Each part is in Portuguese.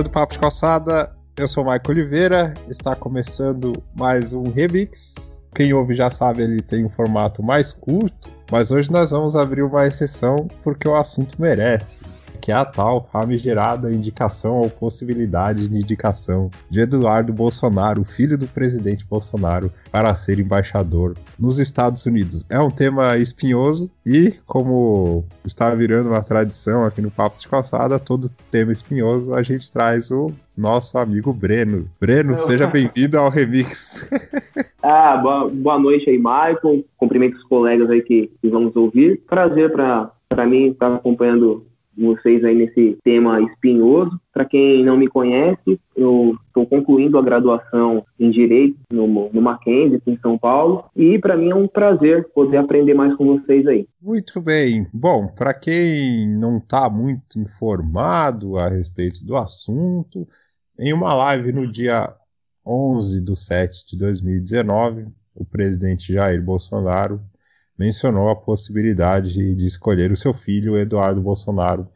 Galera do Papo de Calçada, eu sou o Maico Oliveira, está começando mais um Remix. Quem ouve já sabe, ele tem um formato mais curto, mas hoje nós vamos abrir uma exceção porque o assunto merece que é a tal famigerada indicação ou possibilidade de indicação de Eduardo Bolsonaro, filho do presidente Bolsonaro, para ser embaixador nos Estados Unidos. É um tema espinhoso e, como está virando uma tradição aqui no Papo de Calçada, todo tema espinhoso a gente traz o nosso amigo Breno. Breno, seja bem-vindo ao Remix. ah, boa, boa noite aí, Michael. Cumprimento os colegas aí que, que vamos ouvir. Prazer para mim estar acompanhando vocês aí nesse tema espinhoso. Para quem não me conhece, eu estou concluindo a graduação em Direito no, no Mackenzie, aqui em São Paulo, e para mim é um prazer poder aprender mais com vocês aí. Muito bem. Bom, para quem não está muito informado a respeito do assunto, em uma live no dia 11 de 7 de 2019, o presidente Jair Bolsonaro mencionou a possibilidade de escolher o seu filho, Eduardo Bolsonaro,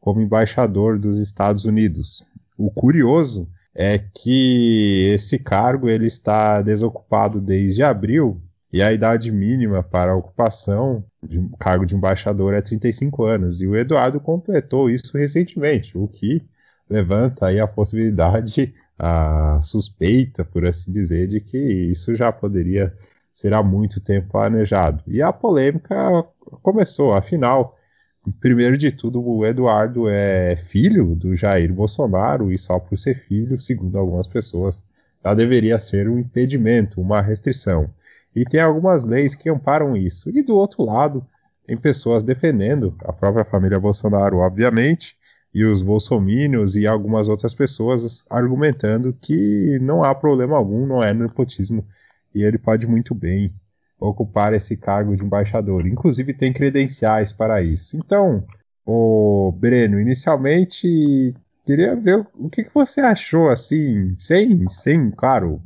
como embaixador dos Estados Unidos. O curioso é que esse cargo ele está desocupado desde abril e a idade mínima para a ocupação de um cargo de embaixador é 35 anos. E o Eduardo completou isso recentemente, o que levanta aí a possibilidade, a suspeita, por assim dizer, de que isso já poderia será muito tempo planejado. E a polêmica começou, afinal, primeiro de tudo, o Eduardo é filho do Jair Bolsonaro e só por ser filho, segundo algumas pessoas, já deveria ser um impedimento, uma restrição. E tem algumas leis que amparam isso. E do outro lado, tem pessoas defendendo a própria família Bolsonaro, obviamente, e os bolsomínios e algumas outras pessoas argumentando que não há problema algum, não é nepotismo e ele pode muito bem ocupar esse cargo de embaixador. Inclusive tem credenciais para isso. Então, o Breno, inicialmente queria ver o que, você achou assim, sem, sem, claro,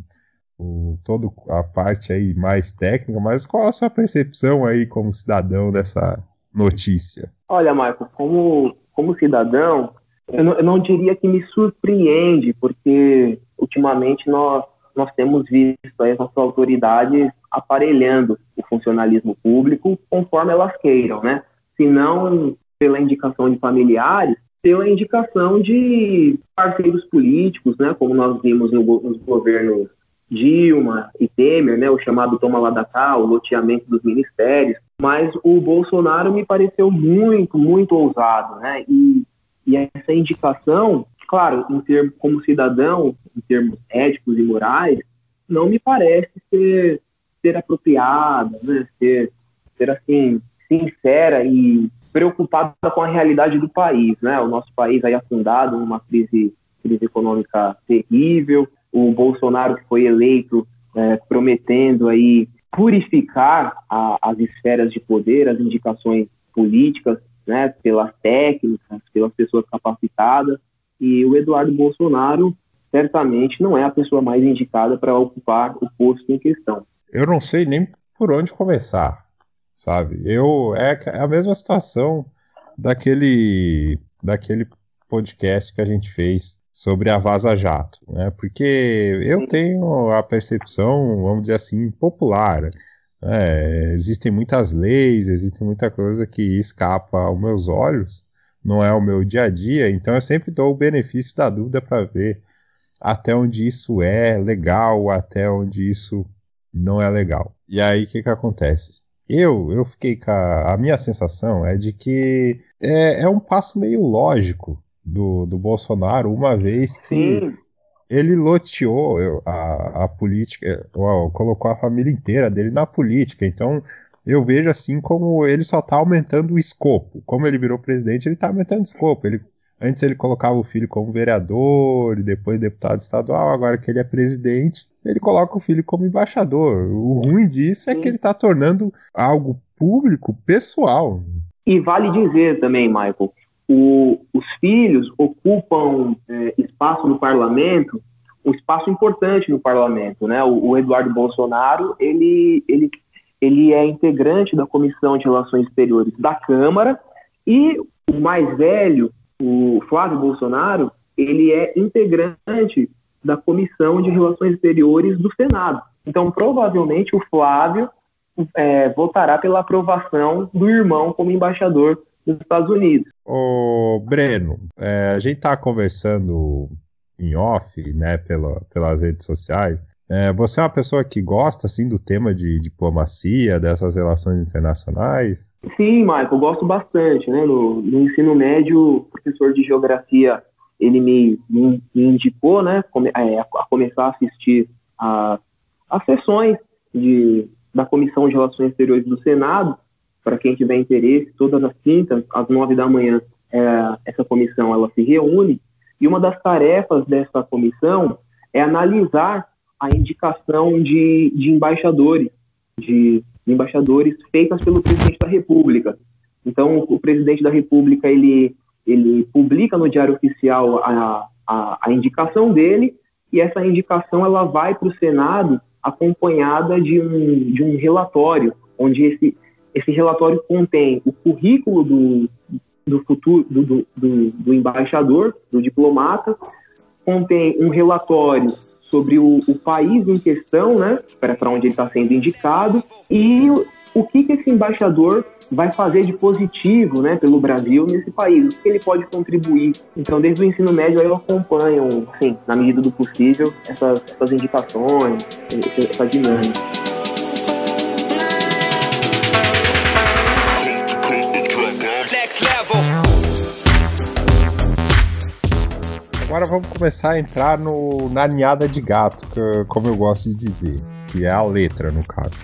o, toda a parte aí mais técnica, mas qual a sua percepção aí como cidadão dessa notícia? Olha, Marco, como, como cidadão, eu não, eu não diria que me surpreende, porque ultimamente nós nós temos visto as nossas autoridades aparelhando o funcionalismo público conforme elas queiram, né? Se não pela indicação de familiares, pela indicação de parceiros políticos, né? Como nós vimos no, nos governos Dilma e Temer, né? O chamado toma lá da cá, o loteamento dos ministérios. Mas o Bolsonaro me pareceu muito, muito ousado, né? E, e essa indicação claro, em termos como cidadão, em termos éticos e morais, não me parece ser, ser apropriada, né? ser, ser assim sincera e preocupada com a realidade do país, né? O nosso país aí afundado numa crise, crise econômica terrível, o Bolsonaro que foi eleito é, prometendo aí purificar a, as esferas de poder, as indicações políticas, né? Pelas técnicas, pelas pessoas capacitadas e o Eduardo Bolsonaro certamente não é a pessoa mais indicada para ocupar o posto em questão. Eu não sei nem por onde começar, sabe? Eu é, é a mesma situação daquele daquele podcast que a gente fez sobre a Vaza Jato, né? Porque eu tenho a percepção, vamos dizer assim, popular. Né? Existem muitas leis, existe muita coisa que escapa aos meus olhos não é o meu dia a dia, então eu sempre dou o benefício da dúvida para ver até onde isso é legal, até onde isso não é legal. E aí o que, que acontece? Eu, eu fiquei com a, a minha sensação é de que é, é um passo meio lógico do, do Bolsonaro, uma vez que Sim. ele loteou a, a política, ou, colocou a família inteira dele na política. Então, eu vejo assim como ele só está aumentando o escopo. Como ele virou presidente, ele está aumentando o escopo. Ele, antes ele colocava o filho como vereador, e depois deputado estadual, agora que ele é presidente, ele coloca o filho como embaixador. O ruim disso é que ele está tornando algo público, pessoal. E vale dizer também, Michael, o, os filhos ocupam é, espaço no parlamento, um espaço importante no parlamento, né? O, o Eduardo Bolsonaro, ele, ele ele é integrante da Comissão de Relações Exteriores da Câmara e o mais velho, o Flávio Bolsonaro, ele é integrante da Comissão de Relações Exteriores do Senado. Então, provavelmente, o Flávio é, votará pela aprovação do irmão como embaixador dos Estados Unidos. Ô, Breno, é, a gente está conversando em off, né, pela, pelas redes sociais. É, você é uma pessoa que gosta, assim, do tema de diplomacia, dessas relações internacionais? Sim, Michael, gosto bastante, né? No, no ensino médio, o professor de geografia, ele me, me, me indicou, né, é, a, começar a assistir as sessões de, da Comissão de Relações Exteriores do Senado, para quem tiver interesse, todas as quintas, às nove da manhã, é, essa comissão ela se reúne, e uma das tarefas dessa comissão é analisar a indicação de, de embaixadores, de, embaixadores feitas pelo presidente da República. Então, o presidente da República, ele, ele publica no Diário Oficial a, a, a indicação dele, e essa indicação ela vai para o Senado acompanhada de um, de um relatório, onde esse, esse relatório contém o currículo do, do futuro do, do, do embaixador, do diplomata, contém um relatório sobre o, o país em questão, né, para onde ele está sendo indicado, e o, o que, que esse embaixador vai fazer de positivo né, pelo Brasil nesse país, o que ele pode contribuir. Então, desde o ensino médio, eu acompanho, assim, na medida do possível, essas, essas indicações, essa dinâmica. Agora vamos começar a entrar no, na ninhada de gato, que, como eu gosto de dizer, que é a letra, no caso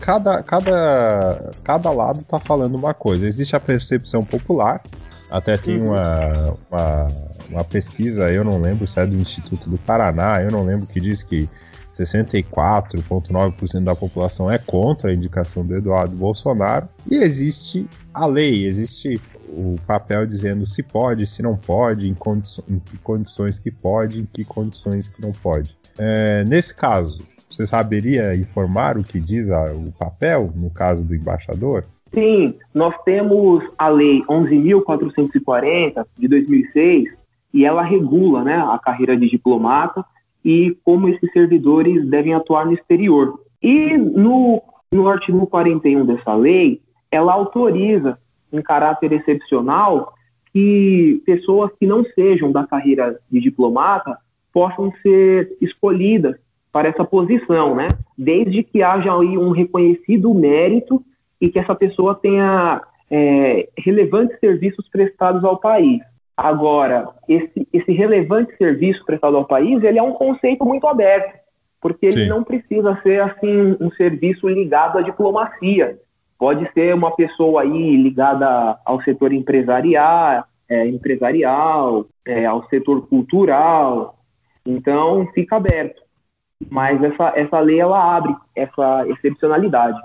cada, cada, cada lado está falando uma coisa. Existe a percepção popular, até tem uhum. uma, uma, uma, pesquisa, eu não lembro se é do Instituto do Paraná, eu não lembro que diz que 64,9% da população é contra a indicação do Eduardo Bolsonaro. E existe a lei, existe o papel dizendo se pode, se não pode, em, condi em que condições que pode, em que condições que não pode. É, nesse caso, você saberia informar o que diz a, o papel, no caso do embaixador? Sim, nós temos a Lei 11.440 de 2006 e ela regula né, a carreira de diplomata e como esses servidores devem atuar no exterior. E no, no artigo 41 dessa lei, ela autoriza, em caráter excepcional, que pessoas que não sejam da carreira de diplomata possam ser escolhidas para essa posição, né? Desde que haja aí um reconhecido mérito e que essa pessoa tenha é, relevantes serviços prestados ao país. Agora, esse, esse relevante serviço prestado ao país, ele é um conceito muito aberto, porque ele Sim. não precisa ser assim um serviço ligado à diplomacia. Pode ser uma pessoa aí ligada ao setor empresarial, é, empresarial, é, ao setor cultural. Então, fica aberto mas essa, essa lei ela abre essa excepcionalidade.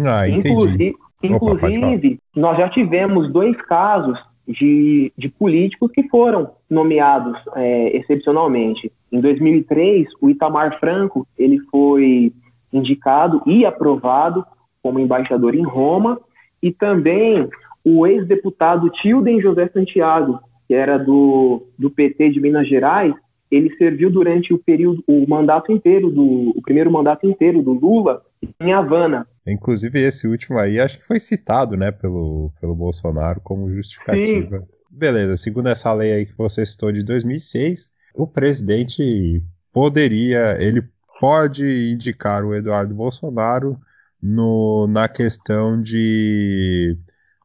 Ah, inclusive, inclusive nós já tivemos dois casos de, de políticos que foram nomeados é, excepcionalmente. Em 2003, o Itamar Franco ele foi indicado e aprovado como embaixador em Roma, e também o ex-deputado Tilden José Santiago, que era do, do PT de Minas Gerais, ele serviu durante o período, o mandato inteiro do, o primeiro mandato inteiro do Lula em Havana. Inclusive esse último aí, acho que foi citado, né, pelo, pelo Bolsonaro como justificativa. Sim. Beleza, segundo essa lei aí que você citou de 2006, o presidente poderia, ele pode indicar o Eduardo Bolsonaro no, na questão de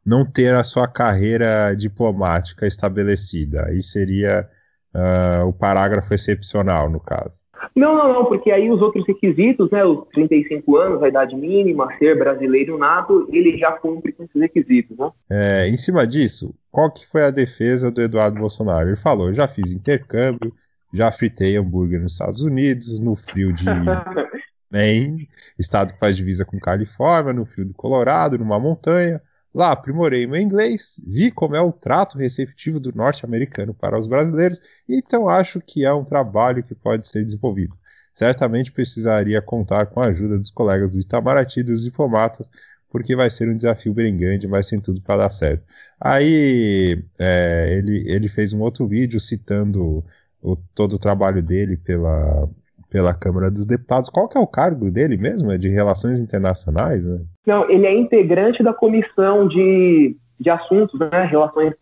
não ter a sua carreira diplomática estabelecida. Aí seria uh, o parágrafo excepcional, no caso. Não, não, não, porque aí os outros requisitos, né, os 35 anos, a idade mínima, ser brasileiro nato, ele já cumpre com esses requisitos, né? É, em cima disso, qual que foi a defesa do Eduardo Bolsonaro? Ele falou, já fiz intercâmbio, já fritei hambúrguer nos Estados Unidos, no frio de Maine, estado que faz divisa com Califórnia, no frio do Colorado, numa montanha, Lá aprimorei meu inglês, vi como é o trato receptivo do norte-americano para os brasileiros, então acho que é um trabalho que pode ser desenvolvido. Certamente precisaria contar com a ajuda dos colegas do Itamaraty dos diplomatas, porque vai ser um desafio bem grande, vai ser tudo para dar certo. Aí é, ele, ele fez um outro vídeo citando o, todo o trabalho dele pela, pela Câmara dos Deputados. Qual que é o cargo dele mesmo? É de Relações Internacionais? Né? Não, ele é integrante da comissão de, de assuntos, né? Relações,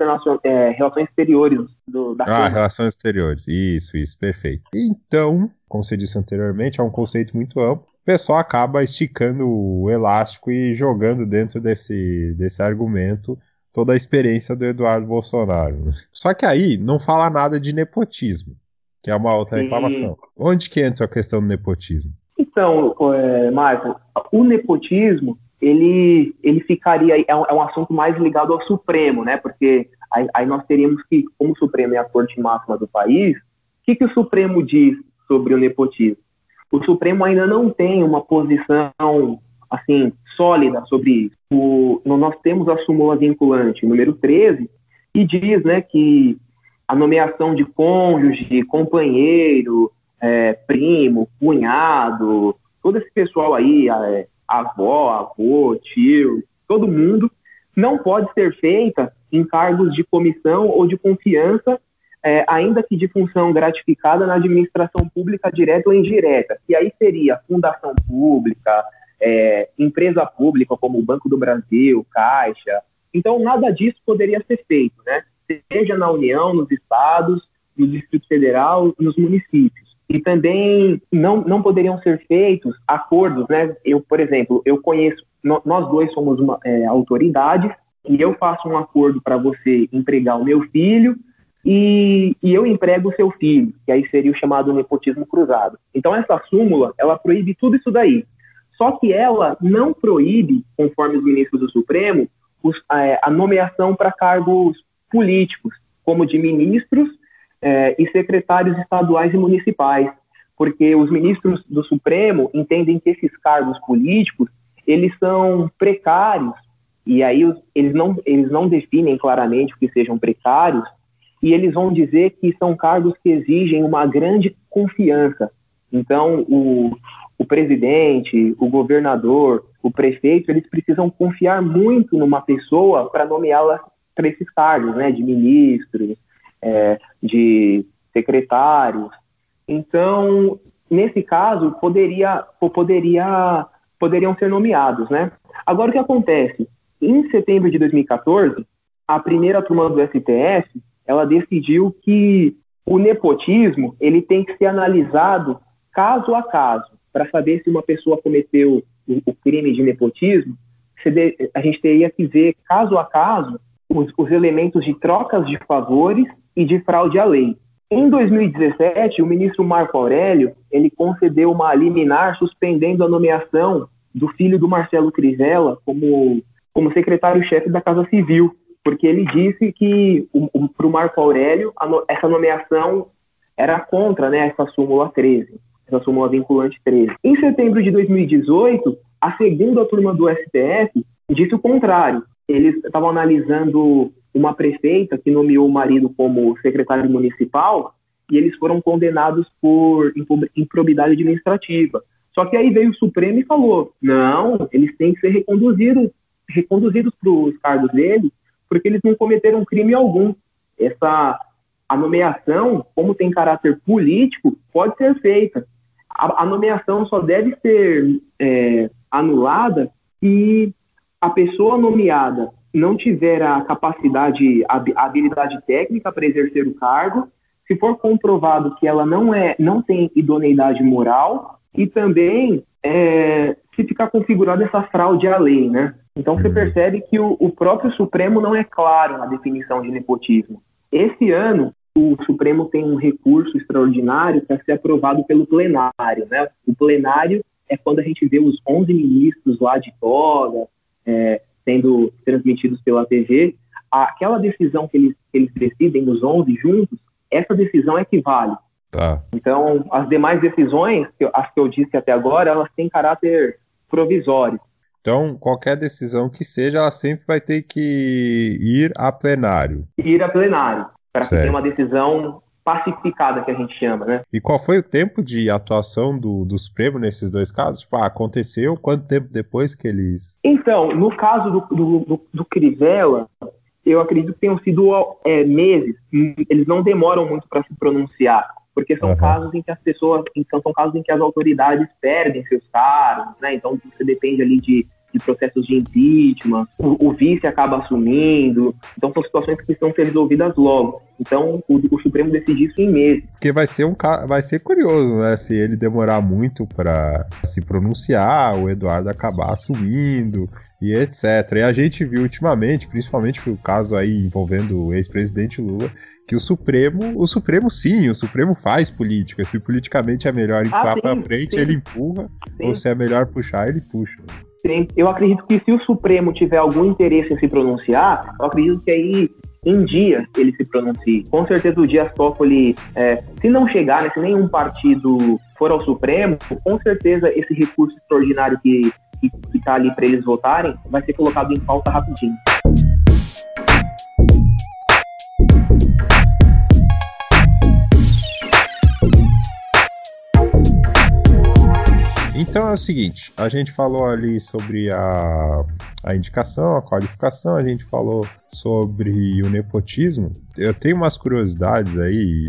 é, relações exteriores do, da ah, Câmara. Ah, relações exteriores. Isso, isso, perfeito. Então, como você disse anteriormente, é um conceito muito amplo o pessoal acaba esticando o elástico e jogando dentro desse, desse argumento toda a experiência do Eduardo Bolsonaro. Só que aí não fala nada de nepotismo, que é uma outra reclamação. Onde que entra a questão do nepotismo? Então, é, Marco, o nepotismo ele, ele ficaria é um, é um, assunto mais ligado ao Supremo, né? Porque aí, aí, nós teríamos que, como o Supremo é a corte máxima do país, o que, que o Supremo diz sobre o nepotismo? o Supremo ainda não tem uma posição assim sólida sobre isso. O, nós temos a súmula vinculante número 13 e diz né, que a nomeação de cônjuge, companheiro, é, primo, cunhado, todo esse pessoal aí, é, avó, avô, tio, todo mundo, não pode ser feita em cargos de comissão ou de confiança é, ainda que de função gratificada na administração pública direta ou indireta, que aí seria fundação pública, é, empresa pública como o Banco do Brasil, Caixa. Então, nada disso poderia ser feito, né? Seja na União, nos estados, no Distrito Federal, nos municípios. E também não, não poderiam ser feitos acordos, né? Eu, por exemplo, eu conheço, nós dois somos uma, é, e eu faço um acordo para você empregar o meu filho, e, e, eu emprego o seu filho, que aí seria o chamado nepotismo cruzado. Então essa súmula, ela proíbe tudo isso daí. Só que ela não proíbe, conforme os ministros do Supremo, os, é, a nomeação para cargos políticos, como de ministros é, e secretários estaduais e municipais, porque os ministros do Supremo entendem que esses cargos políticos eles são precários e aí eles não eles não definem claramente o que sejam precários e eles vão dizer que são cargos que exigem uma grande confiança. Então, o, o presidente, o governador, o prefeito, eles precisam confiar muito numa pessoa para nomeá-la para esses cargos, né, de ministros, é, de secretários. Então, nesse caso, poderia, poderia, poderiam ser nomeados, né? Agora, o que acontece? Em setembro de 2014, a primeira turma do STF ela decidiu que o nepotismo ele tem que ser analisado caso a caso para saber se uma pessoa cometeu o, crime de nepotismo. A gente teria que ver caso a caso os, os elementos de trocas de favores e de fraude à lei. Em 2017, o ministro Marco Aurélio ele concedeu uma liminar suspendendo a nomeação do filho do Marcelo Crivella como, como secretário-chefe da Casa Civil porque ele disse que para o Marco Aurélio essa nomeação era contra né, essa súmula 13, essa súmula vinculante 13. Em setembro de 2018, a segunda turma do STF disse o contrário. Eles estavam analisando uma prefeita que nomeou o marido como secretário municipal e eles foram condenados por improbidade administrativa. Só que aí veio o Supremo e falou: não, eles têm que ser reconduzidos, reconduzidos para os cargos deles porque eles não cometeram crime algum. Essa a nomeação, como tem caráter político, pode ser feita. A, a nomeação só deve ser é, anulada se a pessoa nomeada não tiver a capacidade, a habilidade técnica para exercer o cargo, se for comprovado que ela não é, não tem idoneidade moral e também é, se ficar configurada essa fraude à lei, né? Então você uhum. percebe que o, o próprio Supremo não é claro na definição de nepotismo. Esse ano, o Supremo tem um recurso extraordinário para ser aprovado pelo plenário. Né? O plenário é quando a gente vê os 11 ministros lá de toga, é, sendo transmitidos pela TV. Aquela decisão que eles, que eles decidem, os 11 juntos, essa decisão equivale. Tá. Então, as demais decisões, as que eu disse até agora, elas têm caráter provisório. Então, qualquer decisão que seja, ela sempre vai ter que ir a plenário. Ir a plenário, para que tenha uma decisão pacificada que a gente chama, né? E qual foi o tempo de atuação do, do Supremo nesses dois casos? Tipo, ah, aconteceu? Quanto tempo depois que eles... Então, no caso do, do, do, do Crivella, eu acredito que tenham sido é, meses. Eles não demoram muito para se pronunciar, porque são uhum. casos em que as pessoas, então são casos em que as autoridades perdem seus cargos, né? Então você depende ali de de processos de impeachment, o, o, vice acaba assumindo. Então são situações que precisam ser resolvidas logo. Então o, o Supremo decide isso em meses. Porque vai ser um vai ser curioso, né? Se ele demorar muito para se pronunciar, o Eduardo acabar assumindo e etc. E a gente viu ultimamente, principalmente o caso aí envolvendo o ex-presidente Lula, que o Supremo, o Supremo sim, o Supremo faz política. Se politicamente é melhor empurrar ah, para frente, sim. ele empurra, sim. ou se é melhor puxar, ele puxa. Eu acredito que se o Supremo tiver algum interesse em se pronunciar, eu acredito que aí em dia ele se pronuncie. Com certeza o Dias Toffoli, é, se não chegar, né, se nenhum partido for ao Supremo, com certeza esse recurso extraordinário que está ali para eles votarem vai ser colocado em pauta rapidinho. Então é o seguinte, a gente falou ali sobre a, a indicação, a qualificação, a gente falou sobre o nepotismo. Eu tenho umas curiosidades aí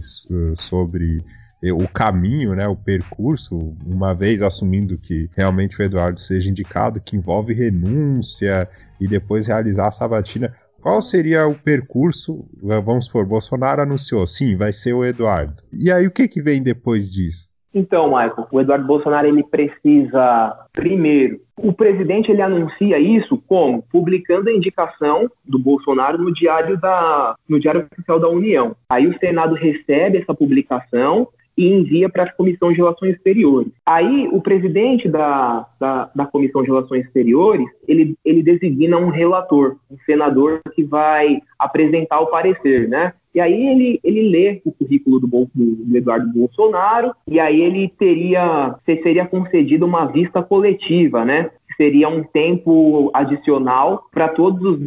sobre o caminho, né, o percurso, uma vez assumindo que realmente o Eduardo seja indicado, que envolve renúncia e depois realizar a sabatina. Qual seria o percurso? Vamos supor, Bolsonaro anunciou, sim, vai ser o Eduardo. E aí o que, que vem depois disso? Então, Michael, o Eduardo Bolsonaro ele precisa primeiro, o presidente ele anuncia isso como publicando a indicação do Bolsonaro no diário da no diário oficial da União. Aí o Senado recebe essa publicação e envia para a Comissão de Relações Exteriores. Aí o presidente da, da, da, Comissão de Relações Exteriores, ele, ele designa um relator, um senador que vai apresentar o parecer, né? E aí ele, ele lê o currículo do, do, do Eduardo Bolsonaro e aí ele teria, seria concedida uma vista coletiva, né? Seria um tempo adicional para todos os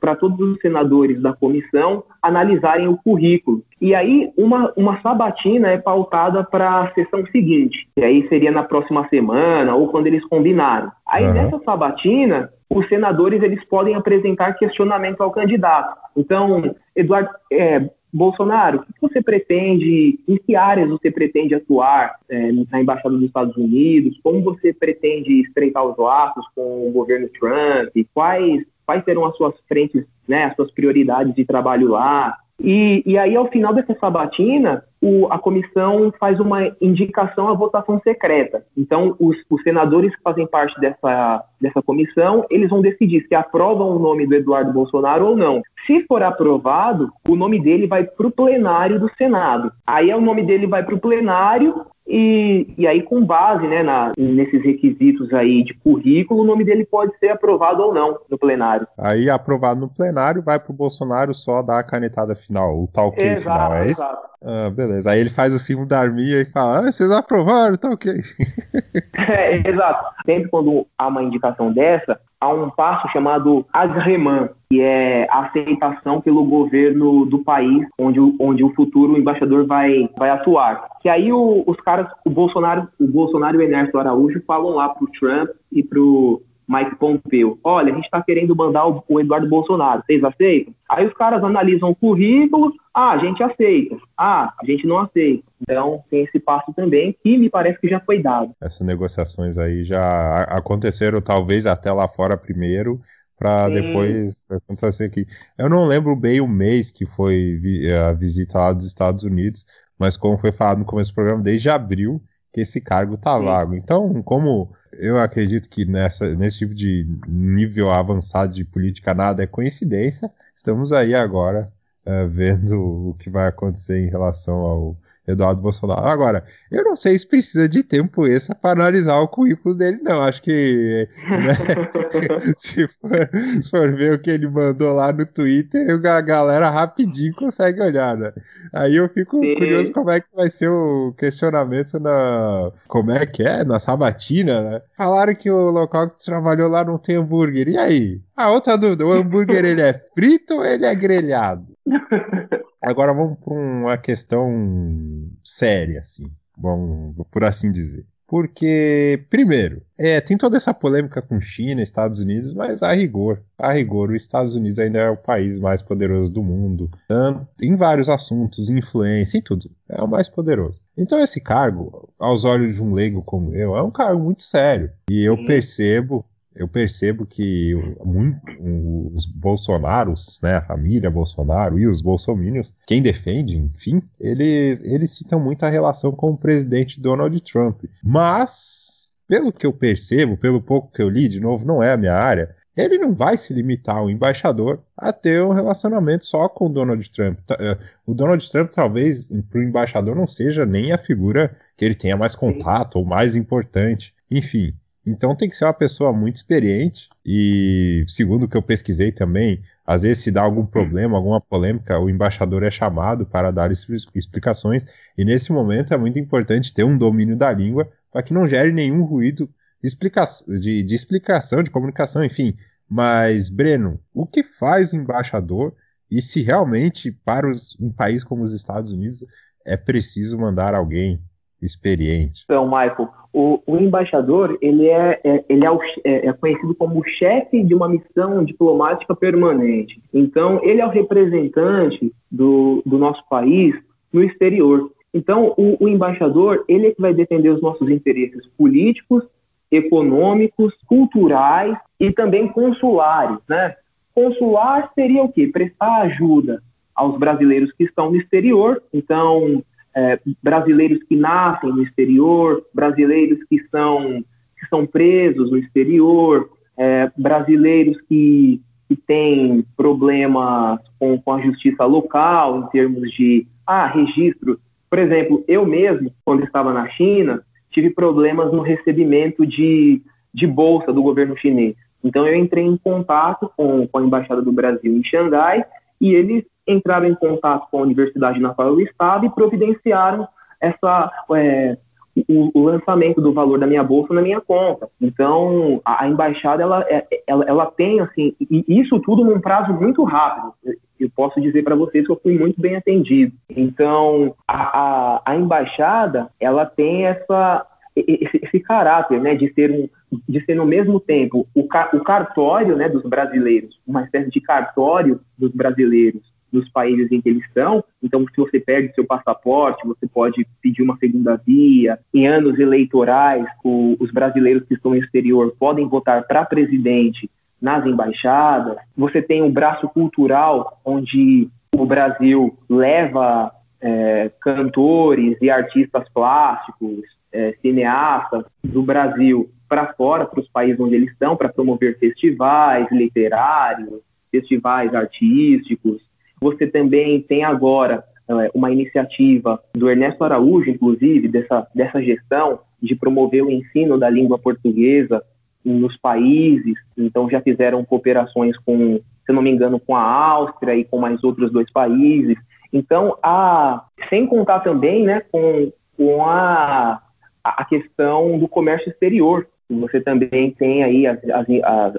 para todos os senadores da comissão analisarem o currículo. E aí uma, uma sabatina é pautada para a sessão seguinte. E aí seria na próxima semana ou quando eles combinarem. Aí uhum. nessa sabatina os senadores eles podem apresentar questionamento ao candidato. Então, Eduardo, é, Bolsonaro, o que você pretende, em que áreas você pretende atuar é, na Embaixada dos Estados Unidos? Como você pretende estreitar os laços com o governo Trump? Quais, quais serão as suas frentes, né, as suas prioridades de trabalho lá? E, e aí, ao final dessa sabatina, o, a comissão faz uma indicação à votação secreta. Então, os, os, senadores que fazem parte dessa, dessa comissão, eles vão decidir se aprovam o nome do Eduardo Bolsonaro ou não. Se for aprovado, o nome dele vai para o plenário do Senado. Aí o nome dele vai para o plenário e, e aí, com base né, na, nesses requisitos aí de currículo, o nome dele pode ser aprovado ou não no plenário. Aí, aprovado no plenário, vai para o Bolsonaro só dar a canetada final, o tal que final, é isso? Exato. Ah, beleza. Aí ele faz o símbolo da arminha e fala: ah, vocês aprovaram, tá ok. é, exato. Sempre quando há uma indicação dessa, há um passo chamado agreman, que é a aceitação pelo governo do país onde, onde o futuro embaixador vai, vai atuar. Que aí o, os caras, o Bolsonaro, o Bolsonaro e o Ernesto Araújo falam lá pro Trump e pro Mike Pompeo. Olha, a gente está querendo mandar o, o, Eduardo Bolsonaro, vocês aceitam? Aí os caras analisam o currículo, ah, a gente aceita, ah, a gente não aceita. Então tem esse passo também que me parece que já foi dado. Essas negociações aí já aconteceram talvez até lá fora primeiro, para depois acontecer aqui. Eu não lembro bem o mês que foi a visita lá dos Estados Unidos, mas como foi falado no começo do programa, desde abril que esse cargo tá vago. Então, como eu acredito que nessa, nesse tipo de nível avançado de política nada é coincidência. Estamos aí agora uh, vendo o que vai acontecer em relação ao Eduardo Bolsonaro. Agora, eu não sei se precisa de tempo extra para analisar o currículo dele, não. Acho que né, se, for, se, for, ver o que ele mandou lá no Twitter, a galera rapidinho consegue olhar, né? Aí eu fico Sim. curioso como é que vai ser o questionamento na. Como é que é? Na sabatina, né? Falaram que o local que trabalhou lá não tem hambúrguer. E aí? A outra dúvida: o hambúrguer ele é frito ou ele é grelhado? Agora vamos para uma questão séria, assim, bom, por assim dizer. Porque, primeiro, é, tem toda essa polêmica com China, Estados Unidos, mas a rigor, a rigor, os Estados Unidos ainda é o país mais poderoso do mundo, tanto, em vários assuntos, influência, em tudo, é o mais poderoso. Então esse cargo, aos olhos de um leigo como eu, é um cargo muito sério. E eu percebo eu percebo que muito, os Bolsonaros, né, a família Bolsonaro e os bolsominions, quem defende, enfim, eles, eles citam muito a relação com o presidente Donald Trump. Mas, pelo que eu percebo, pelo pouco que eu li, de novo, não é a minha área, ele não vai se limitar, o embaixador, a ter um relacionamento só com o Donald Trump. Eh, o Donald Trump, talvez, para o embaixador, não seja nem a figura que ele tenha mais contato ou mais importante. Enfim, então tem que ser uma pessoa muito experiente e, segundo o que eu pesquisei também, às vezes se dá algum problema, alguma polêmica, o embaixador é chamado para dar explicações e nesse momento é muito importante ter um domínio da língua para que não gere nenhum ruído de, de explicação, de comunicação, enfim. Mas, Breno, o que faz o embaixador e se realmente para os, um país como os Estados Unidos é preciso mandar alguém experiente. Então, Michael, o, o embaixador ele é, é ele é, o, é, é, conhecido como chefe de uma missão diplomática permanente. Então, ele é o representante do, do nosso país no exterior. Então, o, o embaixador ele é que vai defender os nossos interesses políticos, econômicos, culturais e também consulares, né? Consular seria o quê? Prestar ajuda aos brasileiros que estão no exterior. Então, é, brasileiros que nascem no exterior, brasileiros que são, que são presos no exterior, é, brasileiros que, que têm problemas com, com a justiça local, em termos de ah, registro. Por exemplo, eu mesmo, quando estava na China, tive problemas no recebimento de, de bolsa do governo chinês. Então, eu entrei em contato com, com a Embaixada do Brasil em Xangai e eles entraram em contato com a Universidade Nacional do Estado e providenciaram essa, é, o, o, lançamento do valor da minha bolsa na minha conta. Então, a, a embaixada ela, é, ela, ela, tem assim, isso tudo num prazo muito rápido. Eu posso dizer para vocês que eu fui muito bem atendido. Então, a, a, a embaixada ela tem essa esse, esse, caráter, né, de ser um, de ser no mesmo tempo o, o cartório, né, dos brasileiros, uma espécie de cartório dos brasileiros nos países em que eles estão. Então, se você perde seu passaporte, você pode pedir uma segunda via. Em anos eleitorais, o, os brasileiros que estão no exterior podem votar para presidente nas embaixadas. Você tem um braço cultural onde o Brasil leva é, cantores e artistas plásticos, é, cineastas do Brasil para fora, para os países onde eles estão, para promover festivais literários, festivais artísticos. Você também tem agora é, uma iniciativa do Ernesto Araújo, inclusive, dessa, dessa gestão de promover o ensino da língua portuguesa nos países. Então, já fizeram cooperações com, se não me engano, com a Áustria e com mais outros dois países. Então, a, sem contar também né, com, com a, a questão do comércio exterior. Você também tem aí as, as,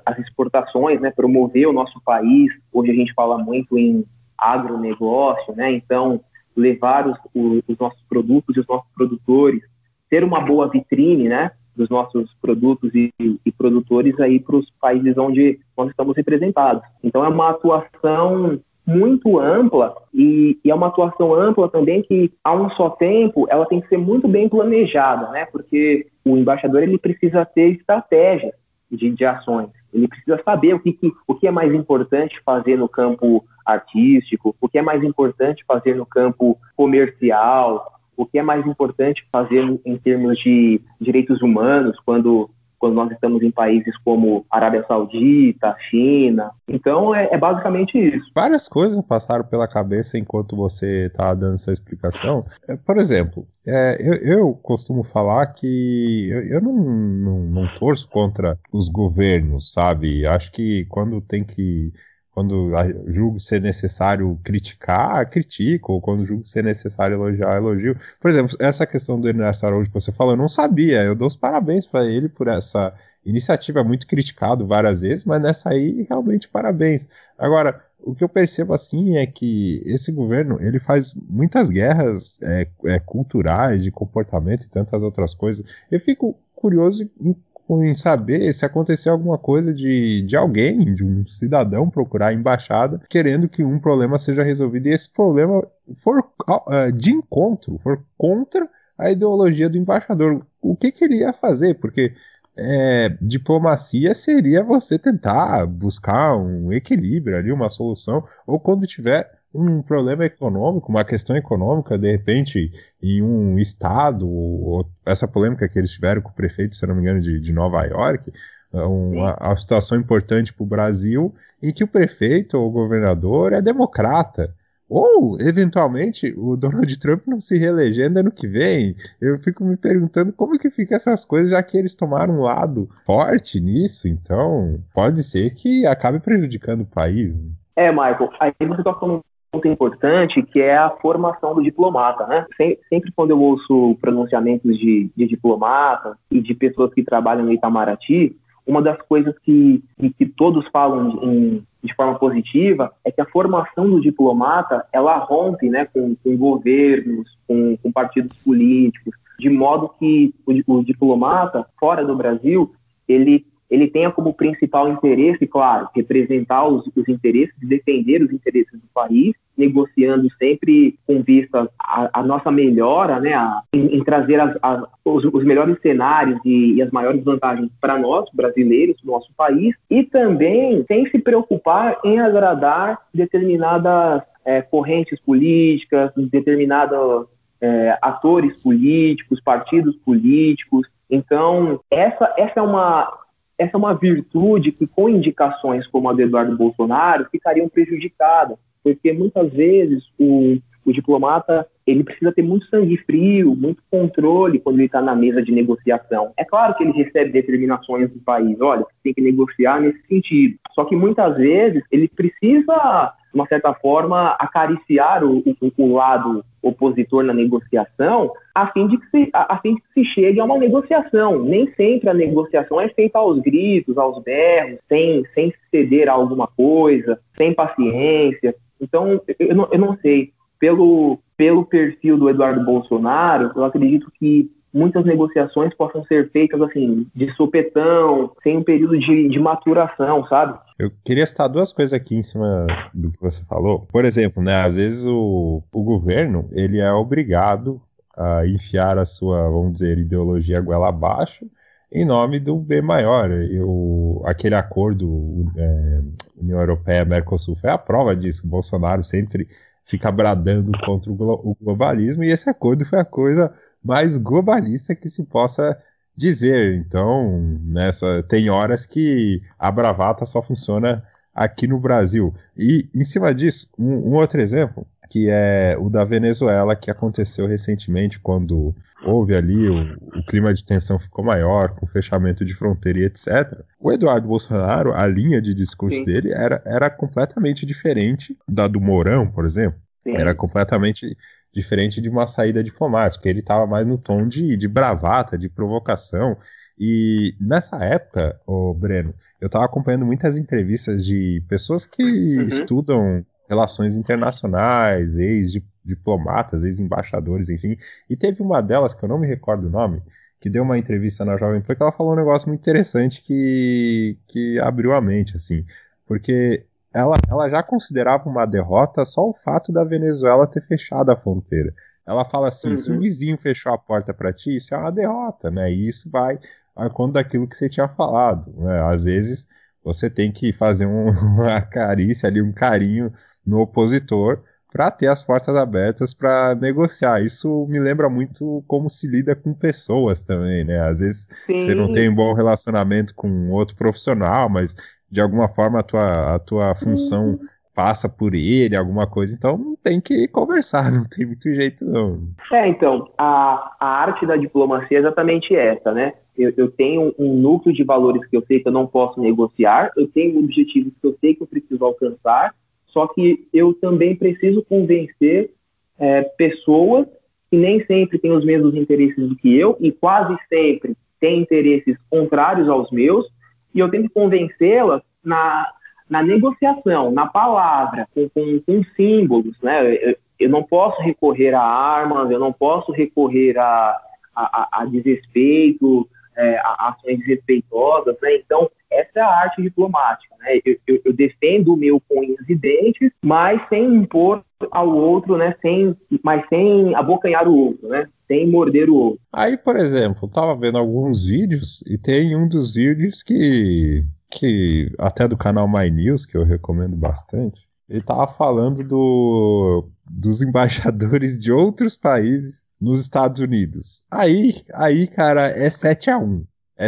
as exportações, né, promover o nosso país. Hoje a gente fala muito em agronegócio, né? Então, levar os, os, nossos produtos e os nossos produtores, ter uma boa vitrine, né? Dos nossos produtos e, e produtores aí para os países onde nós estamos representados. Então, é uma atuação muito ampla e, e, é uma atuação ampla também que, a um só tempo, ela tem que ser muito bem planejada, né? Porque o embaixador ele precisa ter estratégias de, de ações. Ele precisa saber o que, que, o que é mais importante fazer no campo artístico, o que é mais importante fazer no campo comercial, o que é mais importante fazer em termos de direitos humanos, quando, quando nós estamos em países como Arábia Saudita, China. Então, é, é basicamente isso. Várias coisas passaram pela cabeça enquanto você estava tá dando essa explicação. É, por exemplo, é, eu, eu, costumo falar que eu, eu não, não, não torço contra os governos, sabe? Acho que quando tem que quando julgo ser necessário criticar, critico, ou quando julgo ser necessário elogiar, elogio. Por exemplo, essa questão do Ernesto Araújo que você falou, eu não sabia, eu dou os parabéns para ele por essa iniciativa, muito criticado várias vezes, mas nessa aí, realmente, parabéns. Agora, o que eu percebo assim é que esse governo ele faz muitas guerras é, é, culturais, de comportamento e tantas outras coisas. Eu fico curioso em, em saber se aconteceu alguma coisa de, de alguém, de um cidadão procurar a embaixada querendo que um problema seja resolvido e esse problema for uh, de encontro, for contra a ideologia do embaixador. O que, que ele ia fazer? Porque é, diplomacia seria você tentar buscar um equilíbrio ali, uma solução, ou quando tiver um problema econômico, uma questão econômica, de repente, em um estado, ou essa polêmica que eles tiveram com o prefeito, se não me engano, de, de Nova York, uma, uma situação importante para o Brasil, em que o prefeito ou o governador é democrata. Ou, eventualmente, o Donald Trump não se reelegendo ano que vem. Eu fico me perguntando como que fica essas coisas, já que eles tomaram um lado forte nisso. Então, pode ser que acabe prejudicando o país. Né? É, Michael, aí você está falando ponto importante, que é a formação do diplomata, né? Sempre quando eu ouço pronunciamentos de, de diplomata e de pessoas que trabalham no Itamaraty, uma das coisas que, que todos falam em, de forma positiva é que a formação do diplomata ela rompe né, com, com governos, com, com, partidos políticos, de modo que o, o diplomata fora do Brasil ele ele tenha como principal interesse, claro, representar os, os interesses, defender os interesses do país, negociando sempre com vista à, nossa melhora, né, a, em, em, trazer as, as, os, os, melhores cenários e, e as maiores vantagens para nós, brasileiros, nosso país, e também sem se preocupar em agradar determinadas é, correntes políticas, determinados é, atores políticos, partidos políticos. Então, essa, essa é uma essa é uma virtude que, com indicações como a do Eduardo Bolsonaro, ficariam prejudicadas, porque muitas vezes o, o diplomata ele precisa ter muito sangue frio, muito controle quando ele está na mesa de negociação. É claro que ele recebe determinações do país, olha, tem que negociar nesse sentido. Só que muitas vezes ele precisa de uma certa forma, acariciar o, o, o, lado opositor na negociação, a fim, de que se, a, a fim de que se chegue a uma negociação. Nem sempre a negociação é feita aos gritos, aos berros, sem, sem ceder a alguma coisa, sem paciência. Então, eu não, eu não sei. Pelo, pelo perfil do Eduardo Bolsonaro, eu acredito que muitas negociações possam ser feitas assim, de sopetão, sem um período de, de maturação, sabe? Eu queria citar duas coisas aqui em cima do que você falou. Por exemplo, né, às vezes o, o governo ele é obrigado a enfiar a sua, vamos dizer, ideologia goela abaixo em nome do bem maior. Eu, aquele acordo é, União Europeia-Mercosul foi a prova disso. O Bolsonaro sempre fica bradando contra o, glo o globalismo e esse acordo foi a coisa mais globalista que se possa dizer. Então, nessa tem horas que a bravata só funciona aqui no Brasil. E em cima disso, um, um outro exemplo que é o da Venezuela, que aconteceu recentemente, quando houve ali o, o, clima de tensão ficou maior, com fechamento de fronteira e etc. O Eduardo Bolsonaro, a linha de discurso Sim. dele era, era completamente diferente da do Mourão, por exemplo. Sim. Era completamente diferente de uma saída diplomática. Ele estava mais no tom de, de bravata, de provocação. E nessa época, o Breno, eu estava acompanhando muitas entrevistas de pessoas que uhum. estudam relações internacionais, ex-diplomatas, ex-embaixadores, enfim. E teve uma delas, que eu não me recordo o nome, que deu uma entrevista na Jovem Pan, que ela falou um negócio muito interessante que, que abriu a mente, assim. Porque ela, ela já considerava uma derrota só o fato da Venezuela ter fechado a fronteira. Ela fala assim: uhum. se o vizinho fechou a porta para ti, isso é uma derrota, né? E isso vai a conta daquilo que você tinha falado. Né? Às vezes você tem que fazer um, uma carícia ali, um carinho no opositor para ter as portas abertas para negociar. Isso me lembra muito como se lida com pessoas também, né? Às vezes Sim. você não tem um bom relacionamento com outro profissional, mas de alguma forma a tua, a tua função uhum. passa por ele, alguma coisa, então tem que conversar, não tem muito jeito não. É, então, a, a arte da diplomacia é exatamente essa, né? Eu, eu, tenho um núcleo de valores que eu sei que eu não posso negociar, eu tenho objetivos que eu sei que eu preciso alcançar, só que eu também preciso convencer é, pessoas que nem sempre têm os mesmos interesses do que eu e quase sempre têm interesses contrários aos meus, e eu tenho que convencê-las na, na negociação, na palavra, com, com, com símbolos, né? Eu, eu, não posso recorrer a armas, eu não posso recorrer a, a, a desrespeito, é, ações desrespeitosas, né? Então, essa é a arte diplomática, né? Eu, eu, eu, defendo o meu com unhas e dentes, mas sem impor ao outro, né? Sem, mas sem abocanhar o outro, né? Sem morder o outro. Aí, por exemplo, tava vendo alguns vídeos e tem um dos vídeos que que até do canal My News, que eu recomendo bastante, ele tava falando do, dos embaixadores de outros países nos Estados Unidos. Aí, aí cara, é 7 a 1 é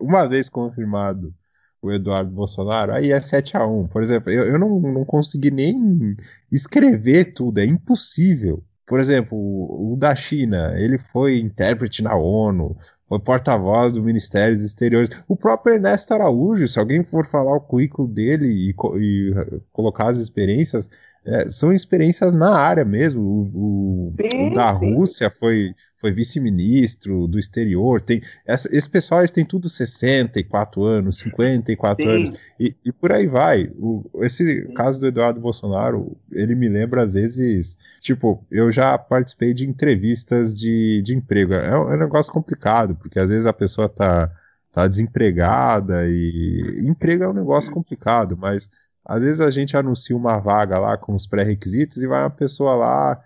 Uma vez confirmado o Eduardo Bolsonaro, aí é 7 a 1 Por exemplo, eu, eu não, não consegui nem escrever tudo, é impossível. Por exemplo, o, o da China, ele foi intérprete na ONU, foi porta-voz do Ministério dos Exteriores. O próprio Ernesto Araújo, se alguém for falar o currículo dele e, e colocar as experiências, é, são experiências na área mesmo. O, o, sim, o da Rússia foi, foi vice-ministro do exterior. Tem, essa, esse pessoal eles têm tudo 64 anos, 54 sim. anos, e, e, por aí vai. O, esse sim. caso do Eduardo Bolsonaro, ele me lembra às vezes, tipo, eu já participei de entrevistas de, de emprego. É, é um negócio complicado, porque às vezes a pessoa tá, tá desempregada e emprego é um negócio complicado, mas às vezes a gente anuncia uma vaga lá com os pré-requisitos e vai uma pessoa lá,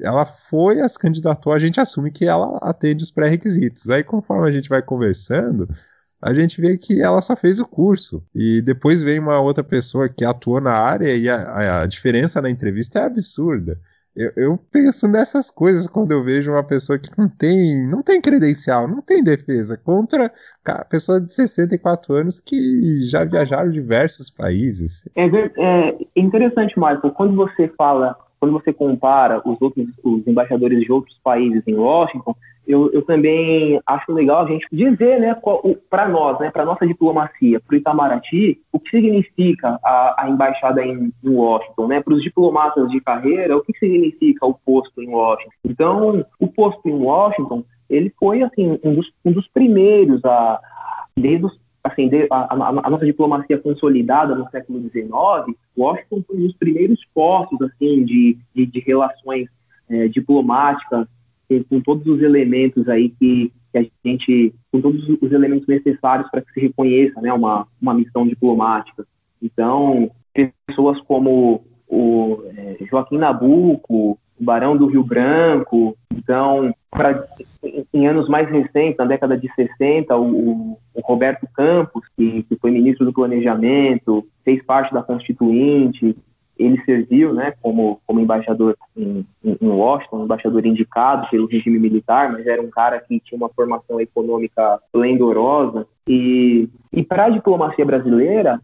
ela foi, as candidatou, a gente assume que ela atende os pré-requisitos. Aí conforme a gente vai conversando, a gente vê que ela só fez o curso. E depois vem uma outra pessoa que atuou na área e a, a diferença na entrevista é absurda. Eu, eu, penso nessas coisas quando eu vejo uma pessoa que não tem, não tem credencial, não tem defesa contra a pessoa de 64 anos que já viajaram diversos países. É, é interessante, Michael, quando você fala, quando você compara os outros os embaixadores de outros países em Washington, eu, eu também acho legal a gente dizer, né, para nós, né, para nossa diplomacia, para o Itamaraty, o que significa a, a embaixada em, em, Washington, né, para os diplomatas de carreira, o que significa o posto em Washington. Então, o posto em Washington, ele foi assim um dos, um dos primeiros a desde os, assim, a, a, a, nossa diplomacia consolidada no século XIX, Washington foi um dos primeiros postos assim de, de, de relações é, diplomáticas com todos os elementos aí que, que, a gente, com todos os elementos necessários para que se reconheça, né, uma, uma missão diplomática. Então, pessoas como o é, Joaquim Nabuco, Barão do Rio Branco, então, pra, em anos mais recentes, na década de 60, o, o Roberto Campos, que, que foi ministro do Planejamento, fez parte da Constituinte, ele serviu né, como, como embaixador em, em, Washington, embaixador indicado pelo regime militar, mas era um cara que tinha uma formação econômica esplendorosa. E, e para a diplomacia brasileira,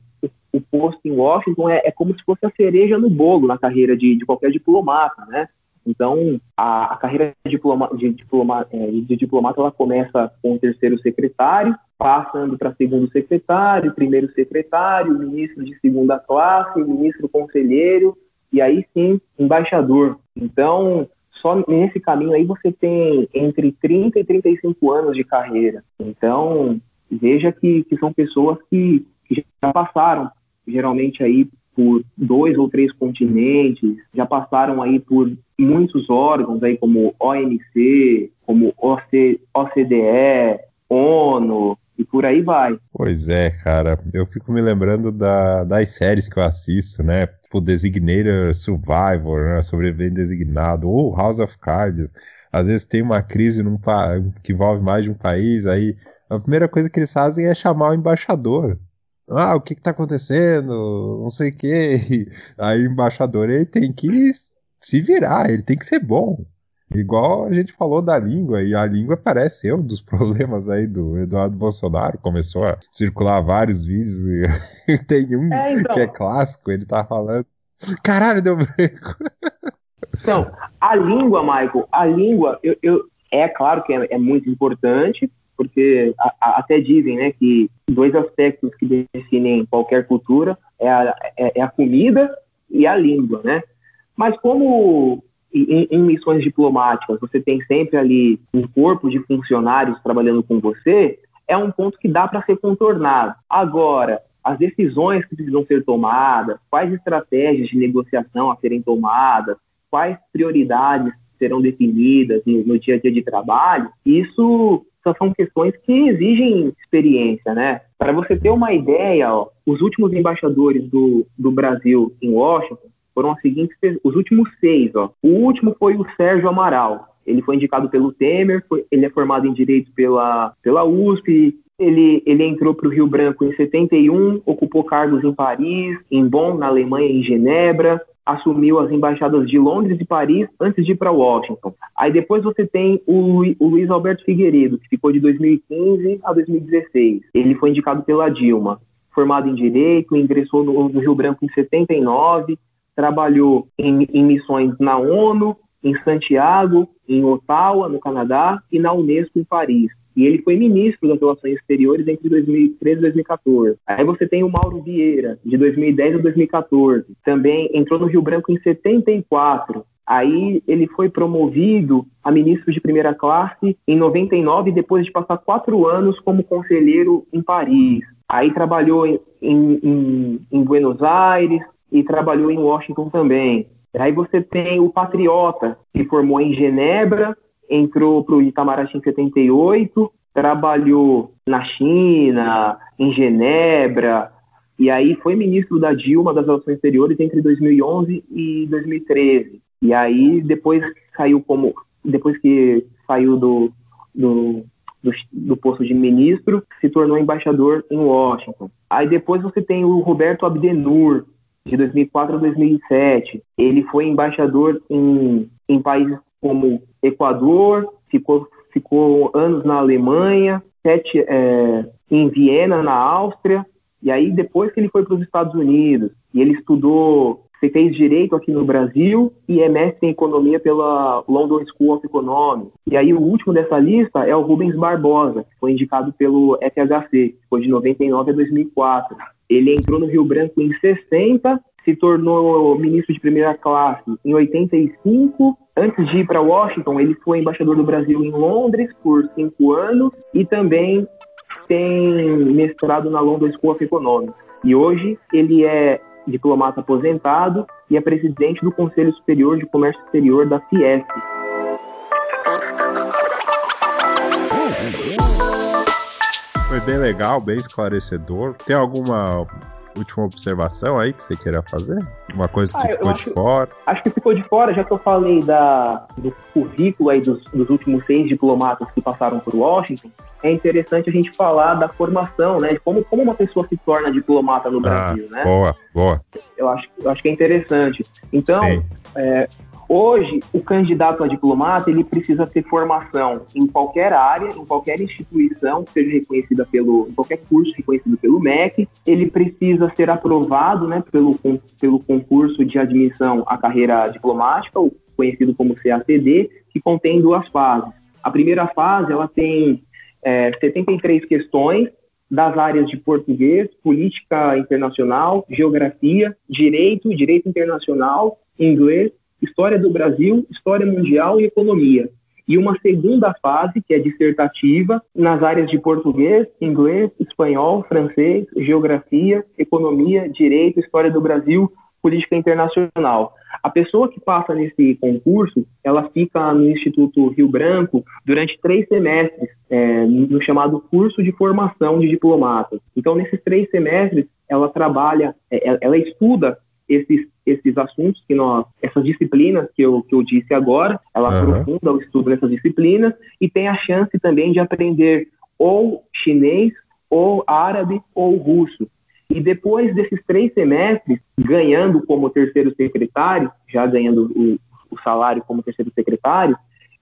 o, posto em Washington é, é, como se fosse a cereja no bolo na carreira de, de qualquer diplomata, né? Então, a, a carreira de, diploma, de, diploma, é, de diplomata ela começa com o terceiro secretário, passando para segundo secretário, primeiro secretário, ministro de segunda classe, ministro conselheiro e aí sim embaixador. Então, só nesse caminho aí você tem entre 30 e 35 anos de carreira. Então, veja que, que são pessoas que, que já passaram geralmente aí por dois ou três continentes, já passaram aí por muitos órgãos aí como OMC, como OC, OCDE, ONU, e por aí vai. Pois é, cara. Eu fico me lembrando da, das séries que eu assisto, né? Tipo Designator Survivor, né? Sobrevivente Designado, ou House of Cards. Às vezes tem uma crise num que envolve mais de um país, aí a primeira coisa que eles fazem é chamar o embaixador. Ah, o que que tá acontecendo? Não sei o que. Aí o embaixador ele tem que se virar, ele tem que ser bom. Igual a gente falou da língua, e a língua parece ser um dos problemas aí do Eduardo Bolsonaro. Começou a circular vários vídeos e tem um é, então... que é clássico, ele tá falando. Caralho, deu branco. Então, a língua, Michael, a língua, eu, eu é claro que é, é muito importante, porque a, a, até dizem né, que dois aspectos que definem qualquer cultura é a, é, é a comida e a língua, né? Mas como em, em, missões diplomáticas você tem sempre ali um corpo de funcionários trabalhando com você, é um ponto que dá para ser contornado. Agora, as decisões que precisam ser tomadas, quais estratégias de negociação a serem tomadas, quais prioridades serão definidas no, no dia a dia de trabalho, isso são questões que exigem experiência, né? Para você ter uma ideia, ó, os últimos embaixadores do, do Brasil em Washington foram as seguintes, os últimos seis, ó. O último foi o Sérgio Amaral. Ele foi indicado pelo Temer, foi, ele é formado em Direito pela, pela USP, ele, ele entrou para o Rio Branco em 71, ocupou cargos em Paris, em Bonn, na Alemanha, em Genebra, assumiu as embaixadas de Londres e Paris antes de ir para Washington. Aí depois você tem o, o, Luiz Alberto Figueiredo, que ficou de 2015 a 2016. Ele foi indicado pela Dilma. Formado em Direito, ingressou no, no Rio Branco em 79, trabalhou em, em missões na ONU, em Santiago, em Ottawa, no Canadá, e na Unesco, em Paris. E ele foi ministro das Relações Exteriores entre 2013 e 2014. Aí você tem o Mauro Vieira, de 2010 a 2014. Também entrou no Rio Branco em 74. Aí ele foi promovido a ministro de primeira classe em 99, depois de passar quatro anos como conselheiro em Paris. Aí trabalhou em, em, em Buenos Aires e trabalhou em Washington também. Aí você tem o Patriota, que formou em Genebra entrou para o Itamaraty em 78, trabalhou na China, em Genebra, e aí foi ministro da Dilma das Relações Exteriores entre 2011 e 2013. E aí depois saiu como depois que saiu do, do, do, do, posto de ministro, se tornou embaixador em Washington. Aí depois você tem o Roberto Abdenur, de 2004 a 2007. Ele foi embaixador em, em países como Equador, ficou, ficou anos na Alemanha, sete é, em Viena, na Áustria, e aí depois que ele foi para os Estados Unidos, e ele estudou, fez direito aqui no Brasil e é mestre em economia pela London School of Economics. E aí o último dessa lista é o Rubens Barbosa, que foi indicado pelo FHC, foi de 99 a 2004. Ele entrou no Rio Branco em 60 se tornou ministro de primeira classe em 85. Antes de ir para Washington, ele foi embaixador do Brasil em Londres por cinco anos e também tem mestrado na London School of Economics. E hoje ele é diplomata aposentado e é presidente do Conselho Superior de Comércio Exterior da Fiesp. Foi bem legal, bem esclarecedor. Tem alguma última observação aí que você queira fazer? Uma coisa que ah, ficou de fora? Acho que ficou de fora, já que eu falei da, do currículo aí dos, dos últimos seis diplomatas que passaram por Washington, é interessante a gente falar da formação, né? De como, como uma pessoa se torna diplomata no ah, Brasil, né? Boa, boa. Eu acho, eu acho que é interessante. Então, é, Hoje, o candidato a diplomata ele precisa ter formação em qualquer área, em qualquer instituição que seja reconhecida pelo, em qualquer curso reconhecido pelo MEC. Ele precisa ser aprovado, né, pelo, pelo concurso de admissão à carreira diplomática, conhecido como CACD, que contém duas fases. A primeira fase ela tem é, 73 questões das áreas de português, política internacional, geografia, direito, direito internacional, inglês História do Brasil, História Mundial e Economia. E uma segunda fase, que é dissertativa, nas áreas de português, inglês, espanhol, francês, geografia, economia, direito, história do Brasil, política internacional. A pessoa que passa nesse concurso, ela fica no Instituto Rio Branco durante três semestres, é, no chamado curso de formação de diplomatas. Então, nesses três semestres, ela trabalha, é, ela estuda esses, esses assuntos que nós, essas disciplinas que eu, que eu disse agora, ela uhum. aprofunda o estudo dessas disciplinas e tem a chance também de aprender ou chinês, ou árabe, ou russo. E depois desses três semestres, ganhando como terceiro secretário, já ganhando o, o salário como terceiro secretário,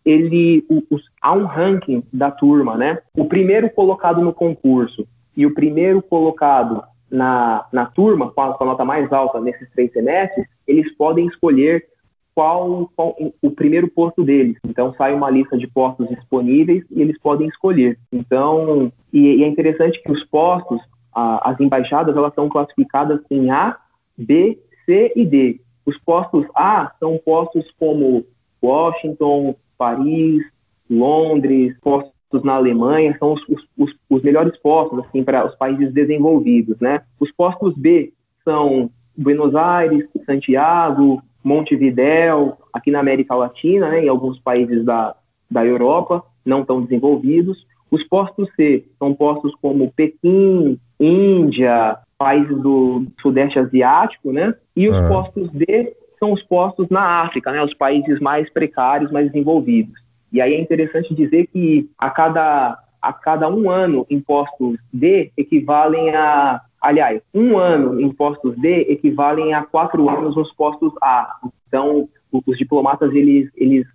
ele o, o, há um ranking da turma, né? O primeiro colocado no concurso e o primeiro colocado na, na turma, com a, com a nota mais alta nesses três semestres, eles podem escolher qual, qual, o primeiro posto deles. Então sai uma lista de postos disponíveis e eles podem escolher. Então, e, e é interessante que os postos, a, as embaixadas, elas são classificadas em A, B, C e D. Os postos A são postos como Washington, Paris, Londres, postos na Alemanha são os, os, os melhores postos assim para os países desenvolvidos, né? Os postos B são Buenos Aires, Santiago, Montevidéu, aqui na América Latina, né, em alguns países da, da Europa não tão desenvolvidos. Os postos C são postos como Pequim, Índia, países do Sudeste Asiático, né? E os uhum. postos D são os postos na África, né? Os países mais precários, mais desenvolvidos. E aí é interessante dizer que a cada, a cada um ano impostos D equivalem a aliás, um ano em postos D equivalem a quatro anos nos postos A. Então, os diplomatas eles, eles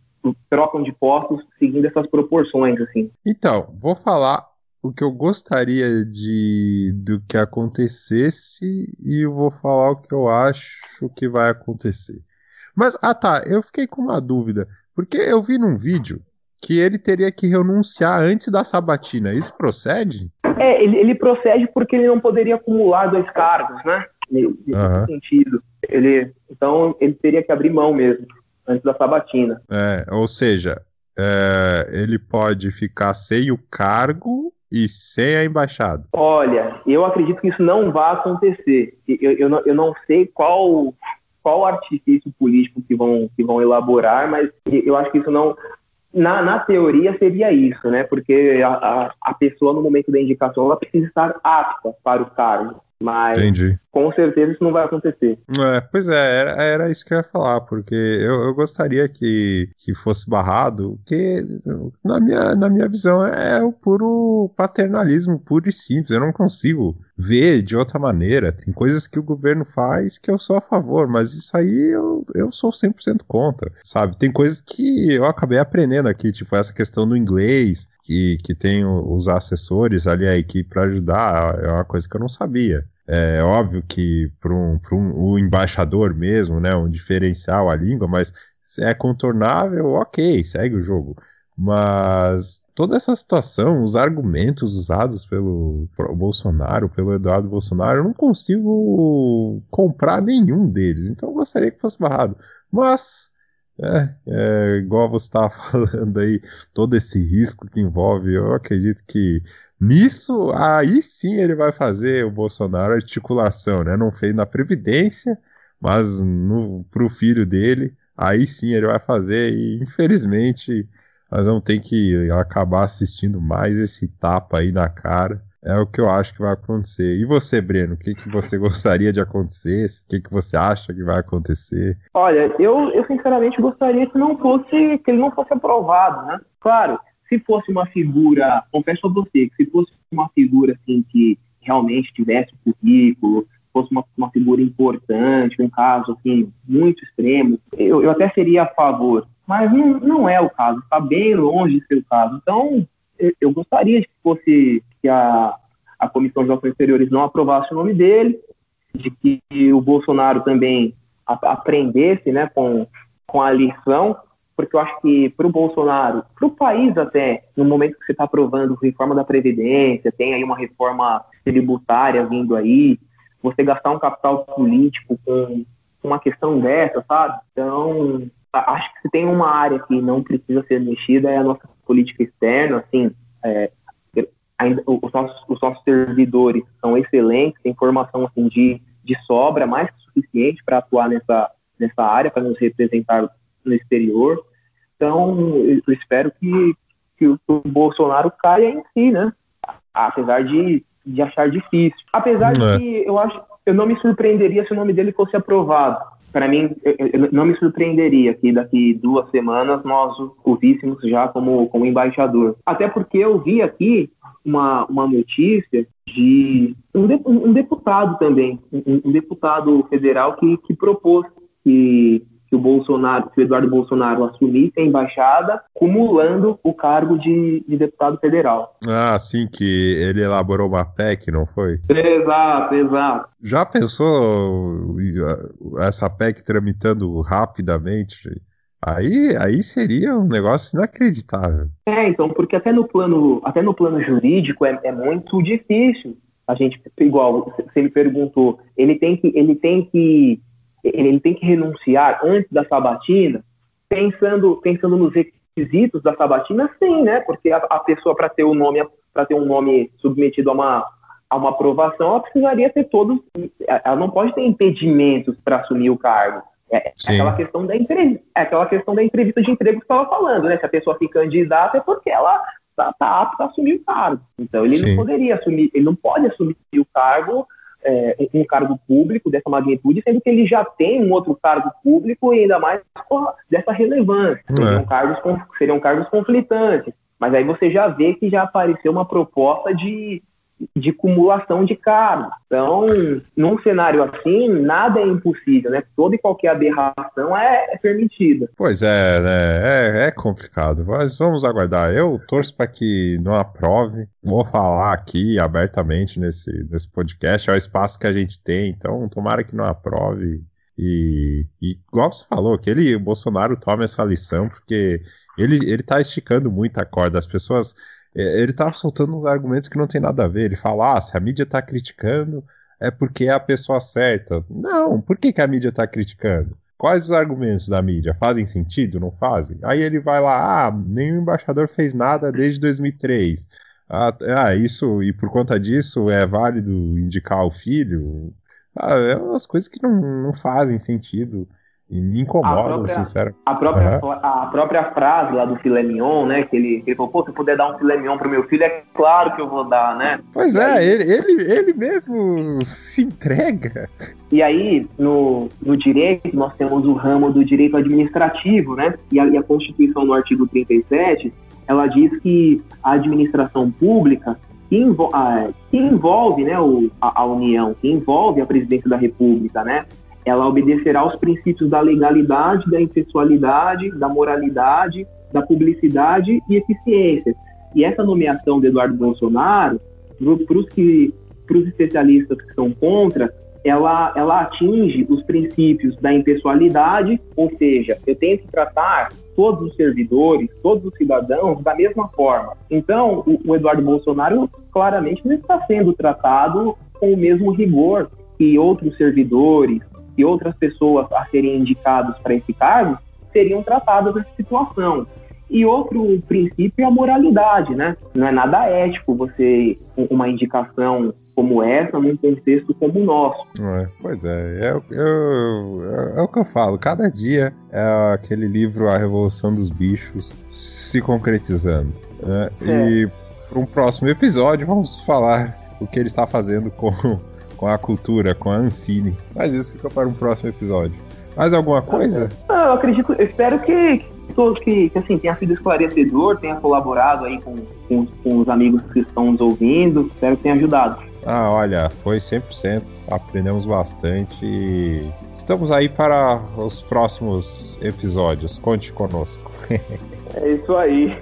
trocam de postos seguindo essas proporções, assim. Então, vou falar o que eu gostaria de do que acontecesse e vou falar o que eu acho que vai acontecer. Mas, ah tá, eu fiquei com uma dúvida, porque eu vi num vídeo que ele teria que renunciar antes da sabatina. Isso procede? É, ele, ele procede porque ele não poderia acumular dois cargos, né? Nesse uhum. sentido. Ele, então, ele teria que abrir mão mesmo, antes da sabatina. É, ou seja, é, ele pode ficar sem o cargo e sem a embaixada. Olha, eu acredito que isso não vai acontecer. Eu, eu, não, eu não sei qual qual artifício político que vão, que vão elaborar, mas eu acho que isso não, na, na teoria seria isso, né? Porque a, a, a, pessoa, no momento da indicação, ela precisa estar apta para o cargo. Mas Entendi. com certeza isso não vai acontecer. É, pois é, era, era, isso que eu ia falar, porque eu, eu gostaria que, que fosse barrado, porque na minha, na minha visão é o puro paternalismo, puro e simples. Eu não consigo ver de outra maneira. Tem coisas que o governo faz que eu sou a favor, mas isso aí eu, eu sou 100% contra, sabe? Tem coisas que eu acabei aprendendo aqui, tipo essa questão do inglês, que, que tem os assessores ali, a equipe para ajudar, é uma coisa que eu não sabia. É óbvio que para um, um, o embaixador mesmo, né, um diferencial a língua, mas se é contornável, ok, segue o jogo. Mas toda essa situação, os argumentos usados pelo Bolsonaro, pelo Eduardo Bolsonaro, eu não consigo comprar nenhum deles. Então eu gostaria que fosse barrado. Mas é, é, igual você estava falando aí, todo esse risco que envolve, eu acredito que nisso, aí sim ele vai fazer o Bolsonaro articulação, né? Não fez na Previdência, mas para o filho dele, aí sim ele vai fazer, e infelizmente nós vamos ter que acabar assistindo mais esse tapa aí na cara é o que eu acho que vai acontecer. E você, Breno, o que, que você gostaria de acontecer? O que, que você acha que vai acontecer? Olha, eu, eu sinceramente gostaria que não fosse que ele não fosse aprovado, né? Claro, se fosse uma figura, confesso a você, que se fosse uma figura assim que realmente tivesse currículo, fosse uma, uma figura importante, um caso assim muito extremo, eu, eu até seria a favor. Mas não, não é o caso, está bem longe de ser o caso. Então, eu gostaria de que fosse que a, a Comissão de Relações Exteriores não aprovasse o nome dele, de que o Bolsonaro também aprendesse né, com, com a lição, porque eu acho que para o Bolsonaro, para o país até, no momento que você está aprovando reforma da Previdência, tem aí uma reforma tributária vindo aí, você gastar um capital político com uma questão dessa, sabe? Então, acho que se tem uma área que não precisa ser mexida é a nossa política externa, assim, é, ainda, os, nossos, os nossos servidores são excelentes, tem formação assim, de, de sobra, mais que suficiente para atuar nessa, nessa área, para nos representar no exterior. Então, eu espero que, que o, Bolsonaro caia em si, né? Apesar de, de achar difícil. Apesar de é. que eu acho eu não me surpreenderia se o nome dele fosse aprovado para mim, não me surpreenderia que daqui duas semanas nós o víssemos já como, como embaixador. Até porque eu vi aqui uma, uma notícia de um, de, um deputado também, um, um, deputado federal que, que propôs que o Bolsonaro, que o Eduardo Bolsonaro assumisse a embaixada, cumulando o cargo de, de, deputado federal. Ah, sim, que ele elaborou uma PEC, não foi? Exato, exato. Já pensou essa PEC tramitando rapidamente? Aí, aí seria um negócio inacreditável. É, então, porque até no plano, até no plano jurídico é, é muito difícil. A gente, igual você me perguntou, ele tem que, ele tem que ele tem que renunciar antes da sabatina, pensando, pensando nos requisitos da sabatina, sim, né? Porque a, a pessoa para ter o nome para ter um nome submetido a uma a uma aprovação, ela precisaria ter todos, ela não pode ter impedimentos para assumir o cargo. É, é aquela questão da entrevista, é aquela questão da entrevista de emprego que estava falando, né? Se a pessoa se candidata é porque ela está tá apta a assumir o cargo. Então ele Sim. não poderia assumir, ele não pode assumir o cargo é, um cargo público dessa magnitude, sendo que ele já tem um outro cargo público e ainda mais dessa relevância. É. Seriam, cargos, seriam cargos conflitantes. Mas aí você já vê que já apareceu uma proposta de de acumulação de cargos. Então, num cenário assim, nada é impossível, né? Toda e qualquer aberração é, é permitida. Pois é, né? É, é complicado, mas vamos aguardar. Eu torço para que não aprove. Vou falar aqui abertamente nesse, nesse podcast, é o espaço que a gente tem, então tomara que não aprove. E, e igual você falou, que ele, o Bolsonaro tome essa lição, porque ele, ele tá esticando muito a corda. As pessoas ele tá soltando uns argumentos que não tem nada a ver. Ele fala, ah, se a mídia tá criticando, é porque é a pessoa certa. Não, por que, que a mídia tá criticando? Quais os argumentos da mídia? Fazem sentido? Não fazem? Aí ele vai lá, ah, nenhum embaixador fez nada desde 2003. Ah, ah isso, e por conta disso é válido indicar o filho? Ah, é umas coisas que não, não fazem sentido. E me incomodam, sinceramente. A própria, uhum. a própria frase lá do filé mignon, né? Que ele, ele falou, pô, se eu puder dar um filé mignon pro meu filho, é claro que eu vou dar, né? Pois é, aí... ele, ele, ele mesmo se entrega. E aí, no, no direito, nós temos o ramo do direito administrativo, né? E a, e a Constituição, no artigo 37, ela diz que a administração pública que, envol a, que envolve né, o, a, a União, que envolve a presidência da República, né? Ela obedecerá aos princípios da legalidade, da impessoalidade, da moralidade, da publicidade e eficiência. E essa nomeação de Eduardo Bolsonaro, para os que para os especialistas que são contra, ela, ela atinge os princípios da impessoalidade, ou seja, eu tenho que tratar todos os servidores, todos os cidadãos da mesma forma. Então, o, o Eduardo Bolsonaro claramente não está sendo tratado com o mesmo rigor que outros servidores, e outras pessoas a serem indicados para esse cargo seriam tratadas nessa situação. E outro princípio é a moralidade, né? Não é nada ético você uma indicação como essa num contexto como o nosso. É, pois é, é, é, é, o que eu falo. Cada dia é aquele livro A Revolução dos Bichos se concretizando. Né? É. E para um próximo episódio vamos falar o que ele está fazendo com com a cultura, com a Ancine. Mas isso fica para um próximo episódio. Mais alguma coisa? Não, eu acredito, eu espero que todos que, que, assim, tenha sido esclarecedor, tenha colaborado aí com, com, com, os amigos que estão nos ouvindo, espero que tenha ajudado. Ah, olha, foi 100%, aprendemos bastante e estamos aí para os próximos episódios, conte conosco. é isso aí.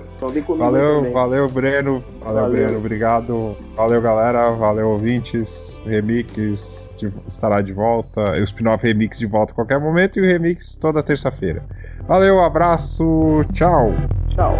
Valeu, também. valeu, Breno. Valeu, valeu, Breno. Obrigado. Valeu, galera. Valeu, ouvintes. Remix de, estará de volta. O spin-off Remix de volta a qualquer momento e o Remix toda terça-feira. Valeu, abraço. Tchau. Tchau.